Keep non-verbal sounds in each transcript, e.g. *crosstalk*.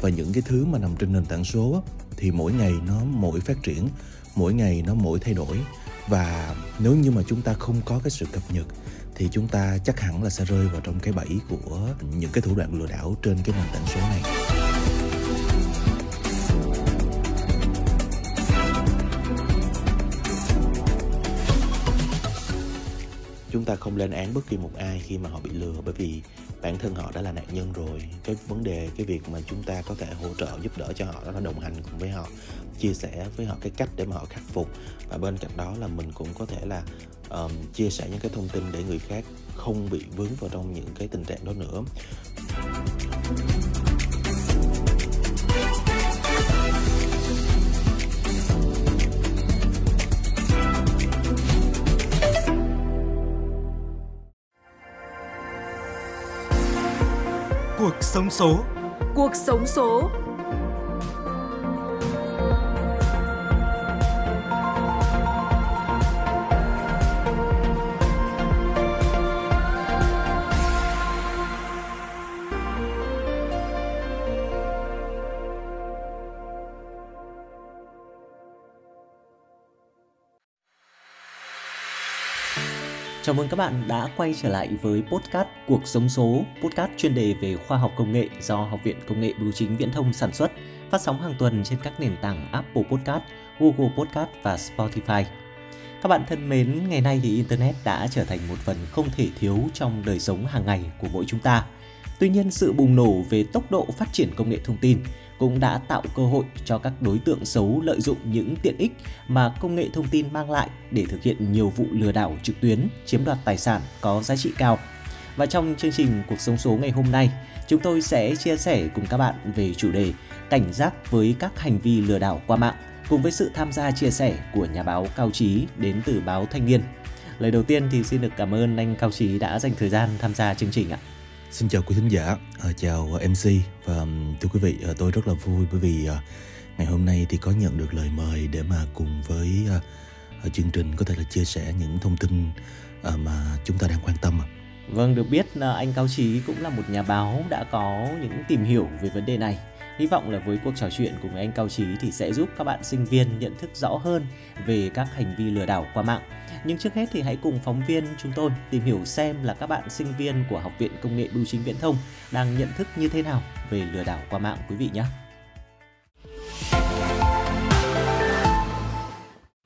và những cái thứ mà nằm trên nền tảng số á, thì mỗi ngày nó mỗi phát triển mỗi ngày nó mỗi thay đổi. Và nếu như mà chúng ta không có cái sự cập nhật thì chúng ta chắc hẳn là sẽ rơi vào trong cái bẫy của những cái thủ đoạn lừa đảo trên cái nền tảng số này. Chúng ta không lên án bất kỳ một ai khi mà họ bị lừa bởi vì bản thân họ đã là nạn nhân rồi. Cái vấn đề cái việc mà chúng ta có thể hỗ trợ giúp đỡ cho họ đó là đồng hành cùng với họ chia sẻ với họ cái cách để mà họ khắc phục. Và bên cạnh đó là mình cũng có thể là um, chia sẻ những cái thông tin để người khác không bị vướng vào trong những cái tình trạng đó nữa. Sống số. Cuộc sống số. Chào mừng các bạn đã quay trở lại với podcast Cuộc sống số, podcast chuyên đề về khoa học công nghệ do Học viện Công nghệ Bưu chính Viễn thông sản xuất, phát sóng hàng tuần trên các nền tảng Apple Podcast, Google Podcast và Spotify. Các bạn thân mến, ngày nay thì Internet đã trở thành một phần không thể thiếu trong đời sống hàng ngày của mỗi chúng ta. Tuy nhiên, sự bùng nổ về tốc độ phát triển công nghệ thông tin cũng đã tạo cơ hội cho các đối tượng xấu lợi dụng những tiện ích mà công nghệ thông tin mang lại để thực hiện nhiều vụ lừa đảo trực tuyến, chiếm đoạt tài sản có giá trị cao. Và trong chương trình Cuộc sống số ngày hôm nay, chúng tôi sẽ chia sẻ cùng các bạn về chủ đề cảnh giác với các hành vi lừa đảo qua mạng cùng với sự tham gia chia sẻ của nhà báo Cao Trí đến từ báo Thanh niên. Lời đầu tiên thì xin được cảm ơn anh Cao Trí đã dành thời gian tham gia chương trình ạ. Xin chào quý thính giả, à, chào à, MC và thưa quý vị, à, tôi rất là vui bởi vì ngày hôm nay thì có nhận được lời mời để mà cùng với chương trình có thể là chia sẻ những thông tin mà chúng ta đang quan tâm. Vâng, được biết anh Cao Trí cũng là một nhà báo đã có những tìm hiểu về vấn đề này. Hy vọng là với cuộc trò chuyện cùng anh Cao Trí thì sẽ giúp các bạn sinh viên nhận thức rõ hơn về các hành vi lừa đảo qua mạng. Nhưng trước hết thì hãy cùng phóng viên chúng tôi tìm hiểu xem là các bạn sinh viên của Học viện Công nghệ Bưu chính Viễn thông đang nhận thức như thế nào về lừa đảo qua mạng, quý vị nhé.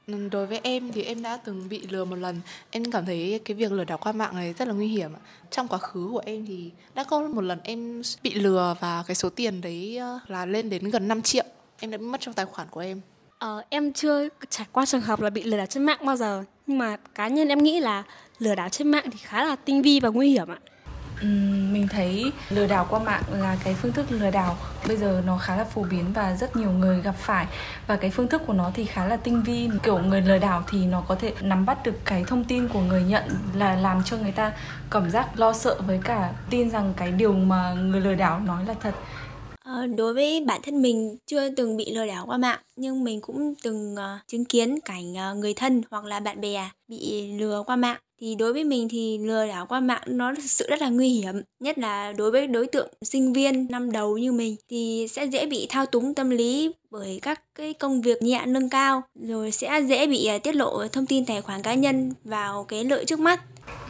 Ừ, đối với em thì em đã từng bị lừa một lần. Em cảm thấy cái việc lừa đảo qua mạng này rất là nguy hiểm. Trong quá khứ của em thì đã có một lần em bị lừa và cái số tiền đấy ờ, là lên đến gần 5 triệu. Em đã bị mất trong tài khoản của em. Ờ, em chưa trải qua trường hợp là bị lừa đảo trên mạng bao giờ. Nhưng mà cá nhân em nghĩ là lừa đảo trên mạng thì khá là tinh vi và nguy hiểm ạ mình thấy lừa đảo qua mạng là cái phương thức lừa đảo bây giờ nó khá là phổ biến và rất nhiều người gặp phải. Và cái phương thức của nó thì khá là tinh vi. Kiểu người lừa đảo thì nó có thể nắm bắt được cái thông tin của người nhận là làm cho người ta cảm giác lo sợ với cả tin rằng cái điều mà người lừa đảo nói là thật. Ờ, đối với bản thân mình chưa từng bị lừa đảo qua mạng nhưng mình cũng từng uh, chứng kiến cảnh uh, người thân hoặc là bạn bè bị lừa qua mạng thì đối với mình thì lừa đảo qua mạng nó thực sự rất là nguy hiểm nhất là đối với đối tượng sinh viên năm đầu như mình thì sẽ dễ bị thao túng tâm lý bởi các cái công việc nhẹ nâng cao rồi sẽ dễ bị à, tiết lộ thông tin tài khoản cá nhân vào cái lợi trước mắt.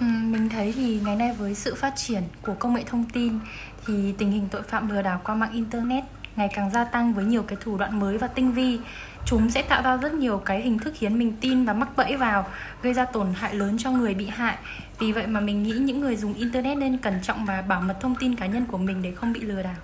Ừ, mình thấy thì ngày nay với sự phát triển của công nghệ thông tin thì tình hình tội phạm lừa đảo qua mạng internet ngày càng gia tăng với nhiều cái thủ đoạn mới và tinh vi chúng sẽ tạo ra rất nhiều cái hình thức khiến mình tin và mắc bẫy vào gây ra tổn hại lớn cho người bị hại vì vậy mà mình nghĩ những người dùng internet nên cẩn trọng và bảo mật thông tin cá nhân của mình để không bị lừa đảo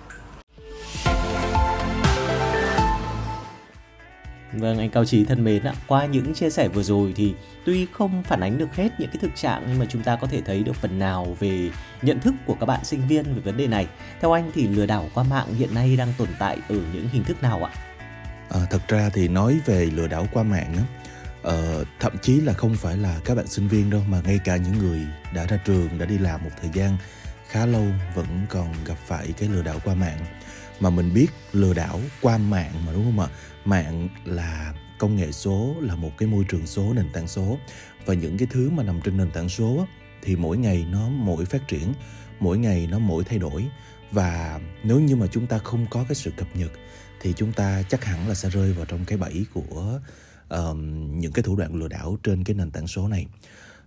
Vâng, anh Cao Trí thân mến ạ, qua những chia sẻ vừa rồi thì tuy không phản ánh được hết những cái thực trạng nhưng mà chúng ta có thể thấy được phần nào về nhận thức của các bạn sinh viên về vấn đề này. Theo anh thì lừa đảo qua mạng hiện nay đang tồn tại ở những hình thức nào ạ? À, thật ra thì nói về lừa đảo qua mạng á, uh, thậm chí là không phải là các bạn sinh viên đâu mà ngay cả những người đã ra trường đã đi làm một thời gian khá lâu vẫn còn gặp phải cái lừa đảo qua mạng. Mà mình biết lừa đảo qua mạng mà đúng không ạ? Mạng là công nghệ số là một cái môi trường số nền tảng số. Và những cái thứ mà nằm trên nền tảng số thì mỗi ngày nó mỗi phát triển mỗi ngày nó mỗi thay đổi. Và nếu như mà chúng ta không có cái sự cập nhật thì chúng ta chắc hẳn là sẽ rơi vào trong cái bẫy của um, những cái thủ đoạn lừa đảo trên cái nền tảng số này.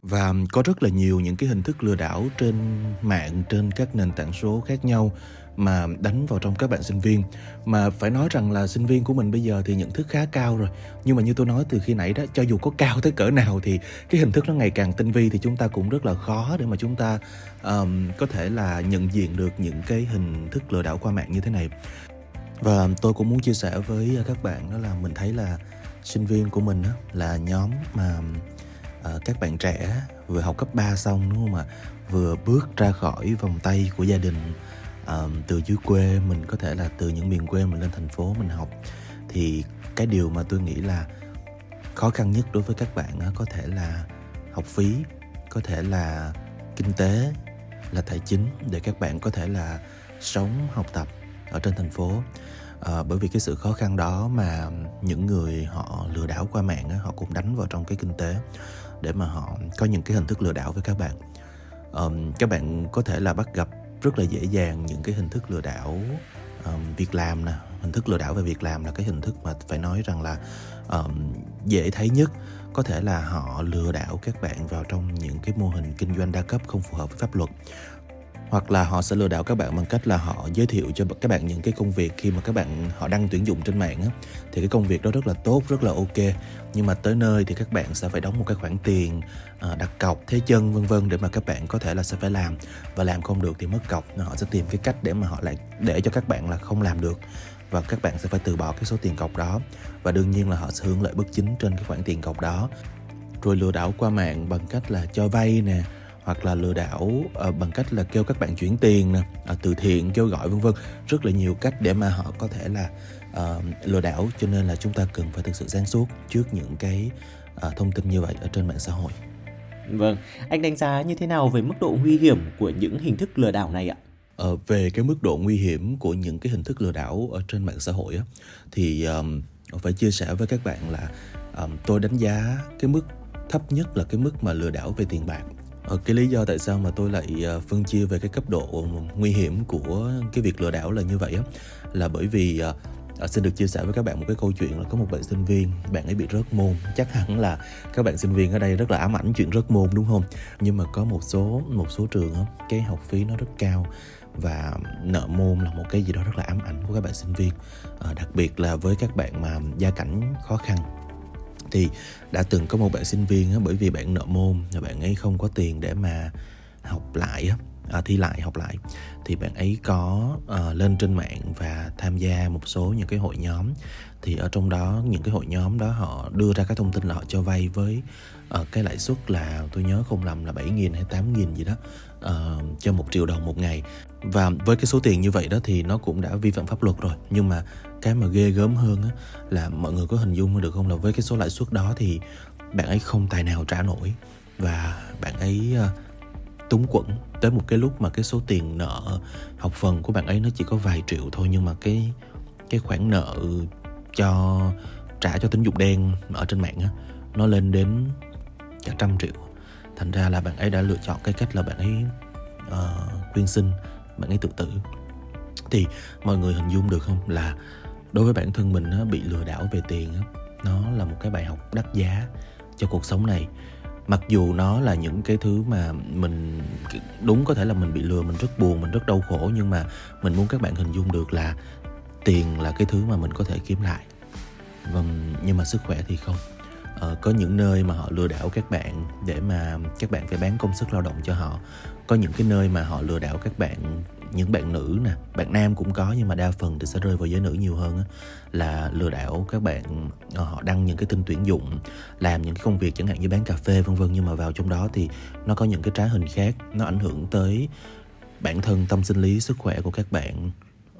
Và có rất là nhiều những cái hình thức lừa đảo trên mạng trên các nền tảng số khác nhau mà đánh vào trong các bạn sinh viên. Mà phải nói rằng là sinh viên của mình bây giờ thì nhận thức khá cao rồi. Nhưng mà như tôi nói từ khi nãy đó cho dù có cao tới cỡ nào thì cái hình thức nó ngày càng tinh vi thì chúng ta cũng rất là khó để mà chúng ta um, có thể là nhận diện được những cái hình thức lừa đảo qua mạng như thế này và tôi cũng muốn chia sẻ với à, các bạn đó là mình thấy là sinh viên của mình đó là nhóm mà uh, các bạn trẻ vừa học cấp 3 xong đúng không ạ? Vừa bước ra khỏi vòng tay của gia đình uh, từ dưới quê mình có thể là từ những miền quê mình lên thành phố mình học. Thì cái điều mà tôi nghĩ là khó khăn nhất đối với các bạn có thể là học phí có thể là kinh tế là tài chính để các bạn có thể là sống học tập ở trên thành phố. À, bởi vì cái sự khó khăn đó mà những người họ lừa đảo qua mạng á, họ cũng đánh vào trong cái kinh tế để mà họ có những cái hình thức lừa đảo với các bạn. Um, các bạn có thể là bắt gặp rất là dễ dàng những cái hình thức lừa đảo um, việc làm nè hình thức lừa đảo về việc làm là cái hình thức mà phải nói rằng là um, dễ thấy nhất. Có thể là họ lừa đảo các bạn vào trong những cái mô hình kinh doanh đa cấp không phù hợp với pháp luật hoặc là họ sẽ lừa đảo các bạn bằng cách là họ giới thiệu cho các bạn những cái công việc khi mà các bạn họ đăng tuyển dụng trên mạng á. Thì cái công việc đó rất là tốt rất là ok. Nhưng mà tới nơi thì các bạn sẽ phải đóng một cái khoản tiền à, đặt cọc thế chân vân vân để mà các bạn có thể là sẽ phải làm. Và làm không được thì mất cọc họ sẽ tìm cái cách để mà họ lại để cho các bạn là không làm được. Và các bạn sẽ phải từ bỏ cái số tiền cọc đó. Và đương nhiên là họ sẽ hưởng lợi bất chính trên cái khoản tiền cọc đó. Rồi lừa đảo qua mạng bằng cách là cho vay nè hoặc là lừa đảo uh, bằng cách là kêu các bạn chuyển tiền nè uh, từ thiện kêu gọi vân vân. Rất là nhiều cách để mà họ có thể là uh, lừa đảo cho nên là chúng ta cần phải thực sự sáng suốt trước những cái uh, thông tin như vậy ở trên mạng xã hội. Vâng. Anh đánh giá như thế nào về mức độ nguy hiểm của những hình thức lừa đảo này ạ? Ờ, về cái mức độ nguy hiểm của những cái hình thức lừa đảo ở trên mạng xã hội á, thì um, phải chia sẻ với các bạn là um, tôi đánh giá cái mức thấp nhất là cái mức mà lừa đảo về tiền bạc. Ờ, Ờ, cái lý do tại sao mà tôi lại ờ, phân chia về cái cấp độ nguy hiểm của cái việc lừa đảo là như vậy á là bởi vì À, xin được chia sẻ với các bạn một cái câu chuyện là có một bạn sinh viên bạn ấy bị rớt môn. Chắc hẳn là các bạn sinh viên ở đây rất là ám ảnh chuyện rớt môn đúng không? Nhưng mà có một số một số trường á cái học phí nó rất cao và nợ môn là một cái gì đó rất là ám ảnh của các bạn sinh viên. À, đặc biệt là với các bạn mà gia cảnh khó khăn thì đã từng có một bạn sinh viên á, bởi vì bạn nợ môn và bạn ấy không có tiền để mà học lại á, à, thi lại học lại. Thì bạn ấy có à, lên trên mạng và tham gia một số những cái hội nhóm. Thì ở trong đó những cái hội nhóm đó họ đưa ra các thông tin là họ cho vay với à, cái lãi suất là tôi nhớ không lầm là 7.000 hay 8.000 gì đó uh, cho một triệu đồng một ngày. Và với cái số tiền như vậy đó thì nó cũng đã vi phạm pháp luật rồi. Nhưng mà cái mà ghê gớm hơn á, là mọi người có hình dung được không? Là với cái số lãi suất đó thì bạn ấy không tài nào trả nổi. Và bạn ấy uh, túng quẫn tới một cái lúc mà cái số tiền nợ học phần của bạn ấy nó chỉ có vài triệu thôi. Nhưng mà cái cái khoản nợ cho trả cho tín dụng đen ở trên mạng á nó lên đến cả trăm triệu thành ra là bạn ấy đã lựa chọn cái cách là bạn ấy uh, quyên sinh bạn ấy tự tử. Thì mọi người hình dung được không? Là đối với bản thân mình á, bị lừa đảo về tiền á, nó là một cái bài học đắt giá cho cuộc sống này. Mặc dù nó là những cái thứ mà mình đúng có thể là mình bị lừa mình rất buồn mình rất đau khổ nhưng mà mình muốn các bạn hình dung được là tiền là cái thứ mà mình có thể kiếm lại. Vâng nhưng mà sức khỏe thì không ờ, có những nơi mà họ lừa đảo các bạn để mà các bạn phải bán công sức lao động cho họ. Có những cái nơi mà họ lừa đảo các bạn những bạn nữ nè bạn nam cũng có nhưng mà đa phần thì sẽ rơi vào giới nữ nhiều hơn á, là lừa đảo các bạn ờ, họ đăng những cái tin tuyển dụng làm những cái công việc chẳng hạn như bán cà phê vân vân. Nhưng mà vào trong đó thì nó có những cái trá hình khác nó ảnh hưởng tới bản thân tâm sinh lý sức khỏe của các bạn.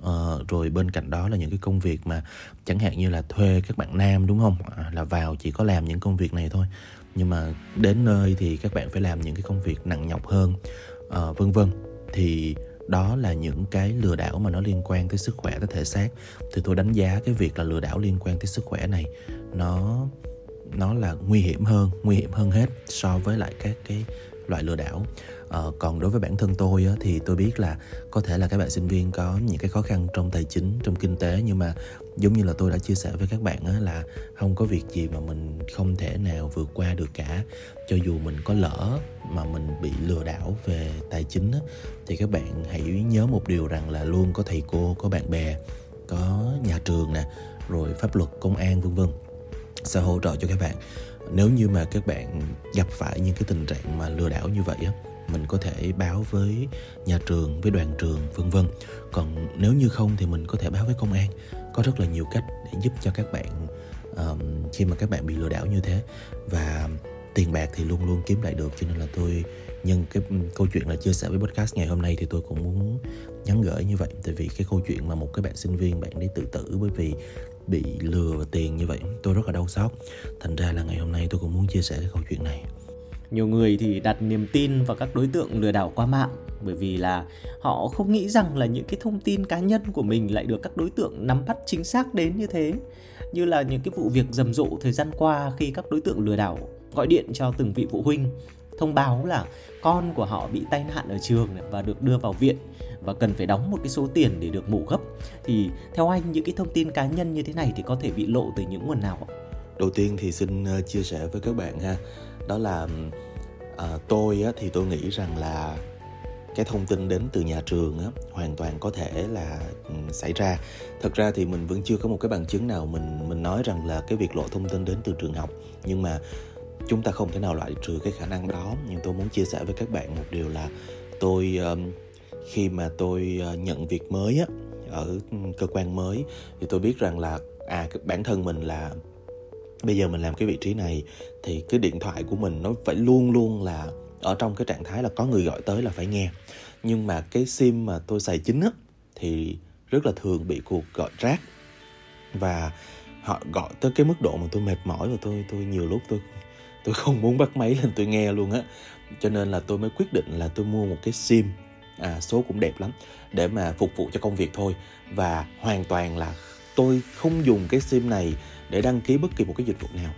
Uh, rồi bên cạnh đó là những cái công việc mà chẳng hạn như là thuê các bạn nam đúng không? À, là vào chỉ có làm những công việc này thôi. Nhưng mà đến nơi thì các bạn phải làm những cái công việc nặng nhọc hơn uh, vân vân. Thì đó là những cái lừa đảo mà nó liên quan tới sức khỏe tới thể xác. Thì tôi đánh giá cái việc là lừa đảo liên quan tới sức khỏe này nó nó là nguy hiểm hơn nguy hiểm hơn hết so với lại các cái loại lừa đảo ờ, còn đối với bản thân tôi á, thì tôi biết là có thể là các bạn sinh viên có những cái khó khăn trong tài chính trong kinh tế nhưng mà giống như là tôi đã chia sẻ với các bạn á, là không có việc gì mà mình không thể nào vượt qua được cả. Cho dù mình có lỡ mà mình bị lừa đảo về tài chính á, thì các bạn hãy nhớ một điều rằng là luôn có thầy cô có bạn bè có nhà trường nè rồi pháp luật công an vân vân sẽ hỗ trợ cho các bạn. Nếu như mà các bạn gặp phải những cái tình trạng mà lừa đảo như vậy á mình có thể báo với nhà trường với đoàn trường vân vân. Còn nếu như không thì mình có thể báo với công an. Có rất là nhiều cách để giúp cho các bạn um, khi mà các bạn bị lừa đảo như thế. Và tiền bạc thì luôn luôn kiếm lại được cho nên là tôi nhân cái câu chuyện là chia sẻ với podcast ngày hôm nay thì tôi cũng muốn nhắn gửi như vậy. Tại vì cái câu chuyện mà một cái bạn sinh viên bạn đi tự tử bởi vì bị lừa tiền như vậy tôi rất là đau xót. Thành ra là ngày hôm nay tôi cũng muốn chia sẻ cái câu chuyện này nhiều người thì đặt niềm tin vào các đối tượng lừa đảo qua mạng, bởi vì là họ không nghĩ rằng là những cái thông tin cá nhân của mình lại được các đối tượng nắm bắt chính xác đến như thế. Như là những cái vụ việc rầm rộ thời gian qua khi các đối tượng lừa đảo gọi điện cho từng vị phụ huynh, thông báo là con của họ bị tai nạn ở trường và được đưa vào viện và cần phải đóng một cái số tiền để được mổ gấp. Thì theo anh, những cái thông tin cá nhân như thế này thì có thể bị lộ từ những nguồn nào ạ? Đầu tiên thì xin ờ, chia sẻ với các bạn ha đó là à, tôi á, thì tôi nghĩ rằng là cái thông tin đến từ nhà trường á, hoàn toàn có thể là um, xảy ra. Thật ra thì mình vẫn chưa có một cái bằng chứng nào mình mình nói rằng là cái việc lộ thông tin đến từ trường học. Nhưng mà chúng ta không thể nào loại trừ cái khả năng đó. Nhưng tôi muốn chia sẻ với các bạn một điều là tôi um, khi mà tôi uh, nhận việc mới á ở ừ, cơ quan mới thì tôi biết rằng là à bản thân mình là bây giờ mình làm cái vị trí này thì cái điện thoại của mình nó phải luôn luôn là ở trong cái trạng thái là có người gọi tới là phải nghe. Nhưng mà cái sim mà tôi xài chính á thì rất là thường bị cuộc gọi rác. Và họ gọi tới cái mức độ mà tôi mệt mỏi và tôi tôi nhiều lúc tôi tôi không muốn bắt máy lên tôi nghe luôn á. Cho nên là tôi mới quyết định là tôi mua một cái sim. À, số cũng đẹp lắm để mà phục vụ cho công việc thôi. Và hoàn toàn là tôi không dùng cái sim này để đăng ký bất kỳ một cái dịch vụ nào.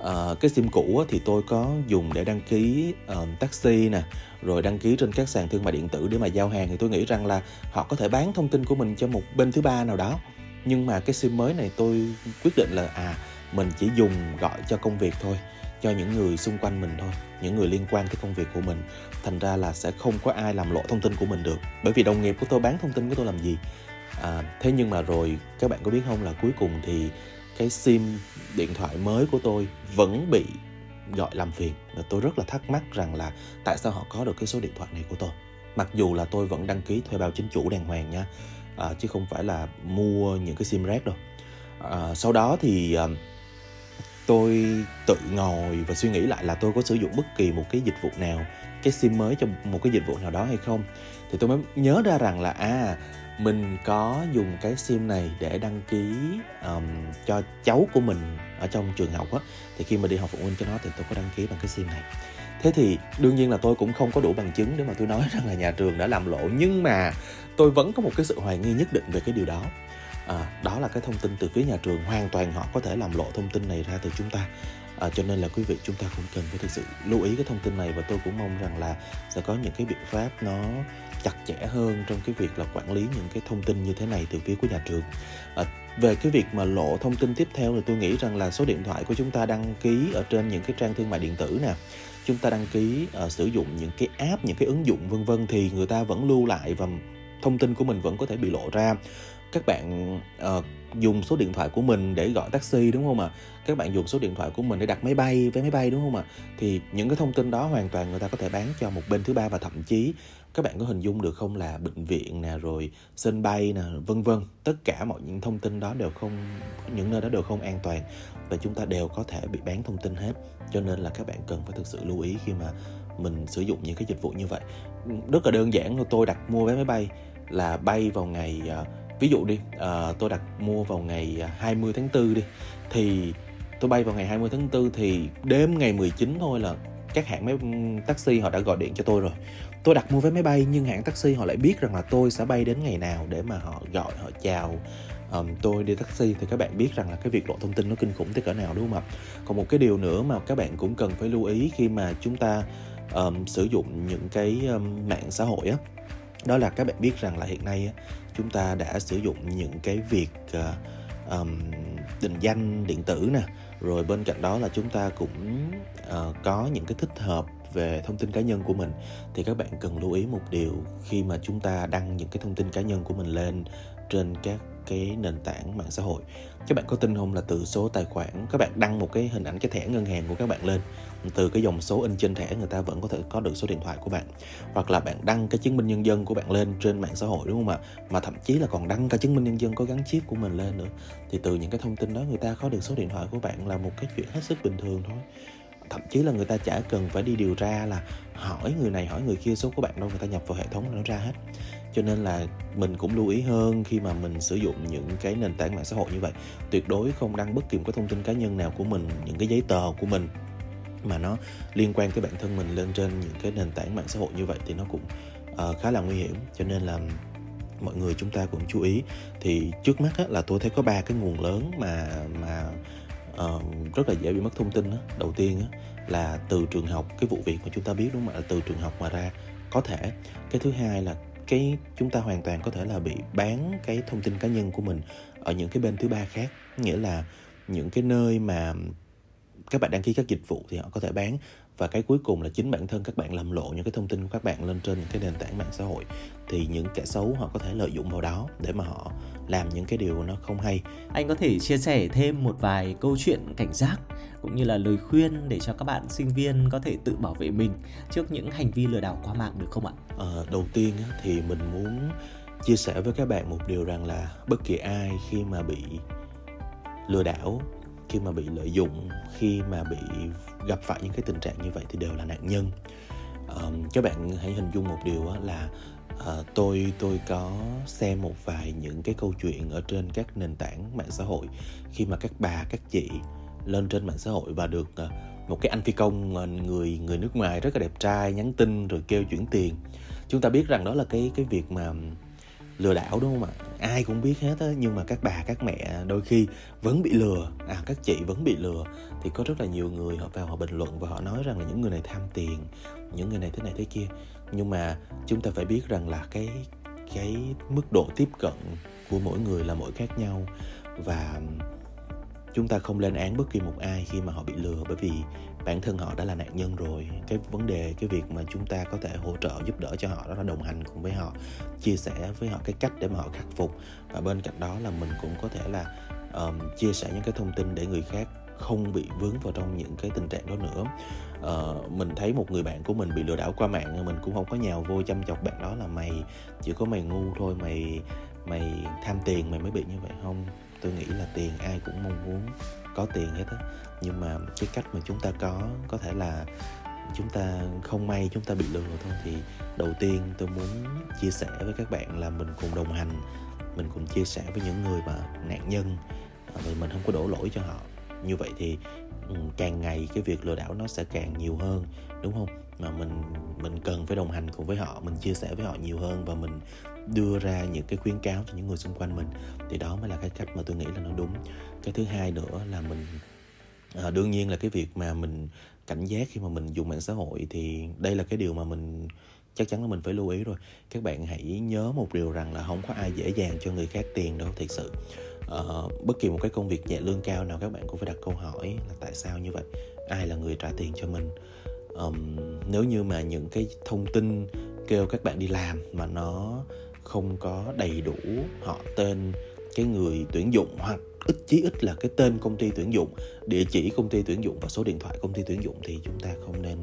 À, cái sim cũ thì tôi có dùng để đăng ký uh, taxi nè rồi đăng ký trên các sàn thương mại điện tử để mà giao hàng. Thì tôi nghĩ rằng là họ có thể bán thông tin của mình cho một bên thứ ba nào đó. Nhưng mà cái sim mới này tôi quyết định là à mình chỉ dùng gọi cho công việc thôi cho những người xung quanh mình thôi những người liên quan tới công việc của mình. Thành ra là sẽ không có ai làm lộ thông tin của mình được bởi vì đồng nghiệp của tôi bán thông tin của tôi làm gì? À, thế nhưng mà rồi các bạn có biết không là cuối cùng thì cái sim điện thoại mới của tôi vẫn bị gọi làm phiền và tôi rất là thắc mắc rằng là tại sao họ có được cái số điện thoại này của tôi? Mặc dù là tôi vẫn đăng ký thuê bao chính chủ đàng hoàng nha à, chứ không phải là mua những cái sim rác đâu. À, sau đó thì à, tôi tự ngồi và suy nghĩ lại là tôi có sử dụng bất kỳ một cái dịch vụ nào cái sim mới cho một cái dịch vụ nào đó hay không? Thì tôi mới nhớ ra rằng là à mình có dùng cái sim này để đăng ký um, cho cháu của mình ở trong trường học á. Thì khi mà đi học phụ huynh cho nó thì tôi có đăng ký bằng cái sim này. Thế thì đương nhiên là tôi cũng không có đủ bằng chứng để mà tôi nói *laughs* rằng là nhà trường đã làm lộ. Nhưng mà tôi vẫn có một cái sự hoài nghi nhất định về cái điều đó. À, đó là cái thông tin từ phía nhà trường. Hoàn toàn họ có thể làm lộ thông tin này ra từ chúng ta. À, cho nên là quý vị chúng ta cũng cần phải thực sự lưu ý cái thông tin này. Và tôi cũng mong rằng là sẽ có những cái biện pháp nó chặt chẽ hơn trong cái việc là quản lý những cái thông tin như thế này từ phía của nhà trường. À, về cái việc mà lộ thông tin tiếp theo thì tôi nghĩ rằng là số điện thoại của chúng ta đăng ký ở trên những cái trang thương mại điện tử nè. Chúng ta đăng ký uh, sử dụng những cái app những cái ứng dụng vân vân thì người ta vẫn lưu lại và thông tin của mình vẫn có thể bị lộ ra. Các bạn uh, dùng số điện thoại của mình để gọi taxi đúng không ạ? Các bạn dùng số điện thoại của mình để đặt máy bay vé máy bay đúng không ạ? Thì những cái thông tin đó hoàn toàn người ta có thể bán cho một bên thứ ba và thậm chí các bạn có hình dung được không là bệnh viện nè rồi sân bay nè vân vân tất cả mọi những thông tin đó đều không những nơi đó đều không an toàn và chúng ta đều có thể bị bán thông tin hết. Cho nên là các bạn cần phải thực sự lưu ý khi mà mình sử dụng những cái dịch vụ như vậy. Rất là đơn giản thôi tôi đặt mua vé máy bay là bay vào ngày à, ví dụ đi à, tôi đặt mua vào ngày à, 20 tháng 4 đi thì tôi bay vào ngày 20 tháng 4 thì đêm ngày 19 thôi là các hãng máy taxi họ đã gọi điện cho tôi rồi. Tôi đặt mua vé máy bay nhưng hãng taxi họ lại biết rằng là tôi sẽ bay đến ngày nào để mà họ gọi họ chào um, tôi đi taxi. Thì các bạn biết rằng là cái việc lộ thông tin nó kinh khủng tới cỡ nào đúng không ạ? Còn một cái điều nữa mà các bạn cũng cần phải lưu ý khi mà chúng ta um, sử dụng những cái um, mạng xã hội á đó là các bạn biết rằng là hiện nay á, chúng ta đã sử dụng những cái việc uh, um, định danh điện tử nè rồi bên cạnh đó là chúng ta cũng uh, có những cái thích hợp về thông tin cá nhân của mình. Thì các bạn cần lưu ý một điều khi mà chúng ta đăng những cái thông tin cá nhân của mình lên trên các cái nền tảng mạng xã hội. Các bạn có tin không là từ số tài khoản, các bạn đăng một cái hình ảnh, cái thẻ ngân hàng của các bạn lên, từ cái dòng số in trên thẻ người ta vẫn có thể có được số điện thoại của bạn. Hoặc là bạn đăng cái chứng minh nhân dân của bạn lên trên mạng xã hội, đúng không ạ? Mà thậm chí là còn đăng cả chứng minh nhân dân có gắn chip của mình lên nữa. Thì từ những cái thông tin đó người ta có được số điện thoại của bạn là một cái chuyện hết sức bình thường thôi. Thậm chí là người ta chả cần phải đi điều tra là hỏi người này, hỏi người kia số của bạn đâu, người ta nhập vào hệ thống nó ra hết cho nên là mình cũng lưu ý hơn khi mà mình sử dụng những cái nền tảng mạng xã hội như vậy. Tuyệt đối không đăng bất kỳ một cái thông tin cá nhân nào của mình những cái giấy tờ của mình mà nó liên quan tới bản thân mình lên trên những cái nền tảng mạng xã hội như vậy thì nó cũng uh, khá là nguy hiểm. Cho nên là mọi người chúng ta cũng chú ý. Thì trước mắt á, là tôi thấy có ba cái nguồn lớn mà mà uh, rất là dễ bị mất thông tin đó. đầu tiên á, là từ trường học cái vụ việc mà chúng ta biết đúng không ạ? Là từ trường học mà ra có thể. Cái thứ hai là cái chúng ta hoàn toàn có thể là bị bán cái thông tin cá nhân của mình ở những cái bên thứ ba khác. Nghĩa là những cái nơi mà các bạn đăng ký các dịch vụ thì họ có thể bán và cái cuối cùng là chính bản thân các bạn làm lộ những cái thông tin của các bạn lên trên những cái nền tảng mạng xã hội thì những kẻ xấu họ có thể lợi dụng vào đó để mà họ làm những cái điều nó không hay. Anh có thể chia sẻ thêm một vài câu chuyện cảnh giác cũng như là lời khuyên để cho các bạn sinh viên có thể tự bảo vệ mình trước những hành vi lừa đảo qua mạng được không ạ? À, đầu tiên thì mình muốn chia sẻ với các bạn một điều rằng là bất kỳ ai khi mà bị lừa đảo khi mà bị lợi dụng khi mà bị gặp phải những cái tình trạng như vậy thì đều là nạn nhân. Um, các bạn hãy hình dung một điều là uh, tôi tôi có xem một vài những cái câu chuyện ở trên các nền tảng mạng xã hội. Khi mà các bà các chị lên trên mạng xã hội và được uh, một cái anh phi công ờ, người người nước ngoài rất là đẹp trai nhắn tin rồi kêu chuyển tiền. Chúng ta biết rằng đó là cái cái việc mà lừa đảo, đúng không ạ? Ai cũng biết hết á, nhưng mà các bà, các mẹ đôi khi vẫn bị lừa. À các chị vẫn bị lừa. Thì có rất là nhiều người họ vào họ bình luận và họ nói rằng là những người này tham tiền, những người này thế này thế kia. Nhưng mà chúng ta phải biết rằng là cái cái mức độ tiếp cận của mỗi người là mỗi khác nhau. Và chúng ta không lên án bất kỳ một ai khi mà họ bị lừa, bởi vì bản thân họ đã là nạn nhân rồi. Cái vấn đề cái việc mà chúng ta có thể hỗ trợ giúp đỡ cho họ đó là đồng hành cùng với họ chia sẻ với họ cái cách để mà họ khắc phục. Và bên cạnh đó là mình cũng có thể là um, chia sẻ những cái thông tin để người khác không bị vướng vào trong những cái tình trạng đó nữa. Uh, mình thấy một người bạn của mình bị lừa đảo qua mạng mình cũng không có nhào vô chăm chọc bạn đó là mày chỉ có mày ngu thôi mày mày tham tiền mày mới bị như vậy không? Tôi nghĩ là tiền ai cũng mong muốn có tiền hết á. Nhưng mà cái cách mà chúng ta có có thể là chúng ta không may, chúng ta bị lừa thôi. Thì đầu tiên tôi muốn chia sẻ với các bạn là mình cùng đồng hành, mình cùng chia sẻ với những người mà nạn nhân à, vì mình không có đổ lỗi cho họ. Như vậy thì ừ, càng ngày cái việc lừa đảo nó sẽ càng nhiều hơn, đúng không? Mà mình mình cần phải đồng hành cùng với họ, mình chia sẻ với họ nhiều hơn và mình đưa ra những cái khuyến cáo cho những người xung quanh mình. Thì đó mới là cái cách mà tôi nghĩ là nó đúng. Cái thứ hai nữa là mình à, đương nhiên là cái việc mà mình cảnh giác khi mà mình dùng mạng xã hội thì đây là cái điều mà mình chắc chắn là mình phải lưu ý rồi. Các bạn hãy nhớ một điều rằng là không có ai dễ dàng cho người khác tiền đâu thiệt sự. Uh, bất kỳ một cái công việc nhẹ lương cao nào các bạn cũng phải đặt câu hỏi là tại sao như vậy? Ai là người trả tiền cho mình? Um, nếu như mà những cái thông tin kêu các bạn đi làm mà nó không có đầy đủ họ tên cái người tuyển dụng hoặc ít chí ít là cái tên công ty tuyển dụng địa chỉ công ty tuyển dụng và số điện thoại công ty tuyển dụng thì chúng ta không nên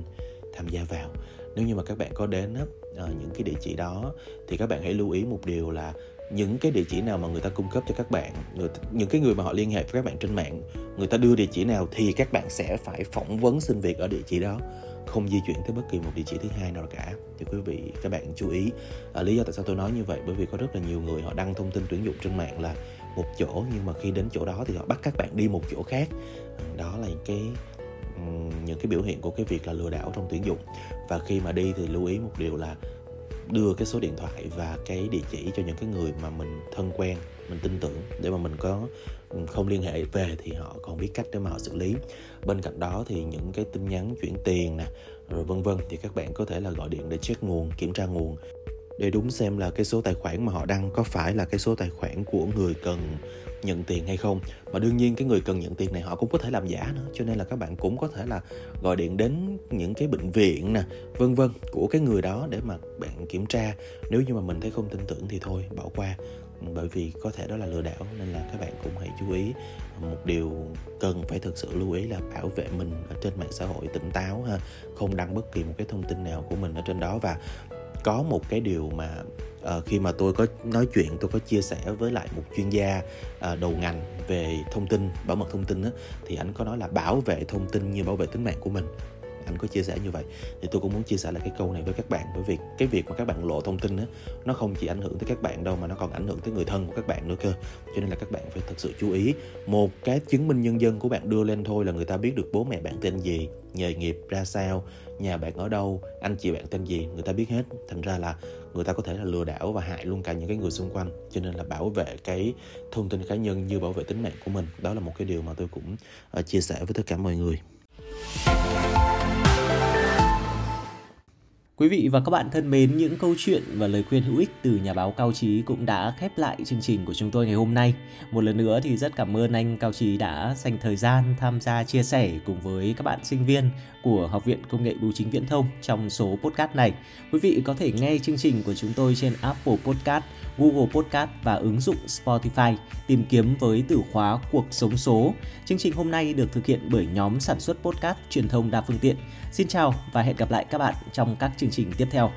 tham gia vào. Nếu như mà các bạn có đến á, ờ, những cái địa chỉ đó thì các bạn hãy lưu ý một điều là những cái địa chỉ nào mà người ta cung cấp cho các bạn người, những cái người mà họ liên hệ với các bạn trên mạng người ta đưa địa chỉ nào thì các bạn sẽ phải phỏng vấn xin việc ở địa chỉ đó không di chuyển tới bất kỳ một địa chỉ thứ hai nào cả. Thì quý vị các bạn chú ý à, lý do tại sao tôi nói như vậy bởi vì có rất là nhiều người họ đăng thông tin tuyển dụng trên mạng là một chỗ nhưng mà khi đến chỗ đó thì họ bắt các bạn đi một chỗ khác. Đó là những cái những cái biểu hiện của cái việc là lừa đảo trong tuyển dụng. Và khi mà đi thì lưu ý một điều là đưa cái số điện thoại và cái địa chỉ cho những cái người mà mình thân quen, mình tin tưởng để mà mình có không liên hệ về thì họ còn biết cách để mà họ xử lý. Bên cạnh đó thì những cái tin nhắn chuyển tiền nè, rồi vân vân thì các bạn có thể là gọi điện để check nguồn, kiểm tra nguồn để đúng xem là cái số tài khoản mà họ đăng có phải là cái số tài khoản của người cần nhận tiền hay không. Mà đương nhiên cái người cần nhận tiền này họ cũng có thể làm giả nữa, cho nên là các bạn cũng có thể là gọi điện đến những cái bệnh viện nè, vân vân của cái người đó để mà bạn kiểm tra. Nếu như mà mình thấy không tin tưởng thì thôi, bỏ qua. Bởi vì có thể đó là lừa đảo, nên là các bạn cũng hãy chú ý. Một điều cần phải thực sự lưu ý là bảo vệ mình ở trên mạng xã hội tỉnh táo ha, không đăng bất kỳ một cái thông tin nào của mình ở trên đó. Và có một cái điều mà uh, khi mà tôi có nói chuyện tôi có chia sẻ với lại một chuyên gia uh, đầu ngành về thông tin bảo mật thông tin á, thì anh có nói là bảo vệ thông tin như bảo vệ tính mạng của mình anh có chia sẻ như vậy. Thì tôi cũng muốn chia sẻ lại cái câu này với các bạn, bởi vì cái việc mà các bạn lộ thông tin á, nó không chỉ ảnh hưởng tới các bạn đâu, mà nó còn ảnh hưởng tới người thân của các bạn nữa cơ. Cho nên là các bạn phải thật sự chú ý. Một cái chứng minh nhân dân của bạn đưa lên thôi là người ta biết được bố mẹ bạn tên gì, nghề nghiệp ra sao, nhà bạn ở đâu, anh chị bạn tên gì, người ta biết hết. Thành ra là người ta có thể là lừa đảo và hại luôn cả những cái người xung quanh. Cho nên là bảo vệ cái thông tin cá nhân như bảo vệ tính mạng của mình, đó là một cái điều mà tôi cũng ờ, chia sẻ với tất cả mọi người. Quý vị và các bạn thân mến, những câu chuyện và lời khuyên hữu ích từ nhà báo Cao Trí cũng đã khép lại chương trình của chúng tôi ngày hôm nay. Một lần nữa thì rất cảm ơn anh Cao Trí đã dành thời gian tham gia chia sẻ cùng với các bạn sinh viên của Học viện Công nghệ Bưu chính Viễn thông trong số podcast này. Quý vị có thể nghe chương trình của chúng tôi trên Apple Podcast, Google Podcast và ứng dụng Spotify, tìm kiếm với từ khóa cuộc sống số. Chương trình hôm nay được thực hiện bởi nhóm sản xuất podcast truyền thông đa phương tiện. Xin chào và hẹn gặp lại các bạn trong các chương chương trình tiếp theo.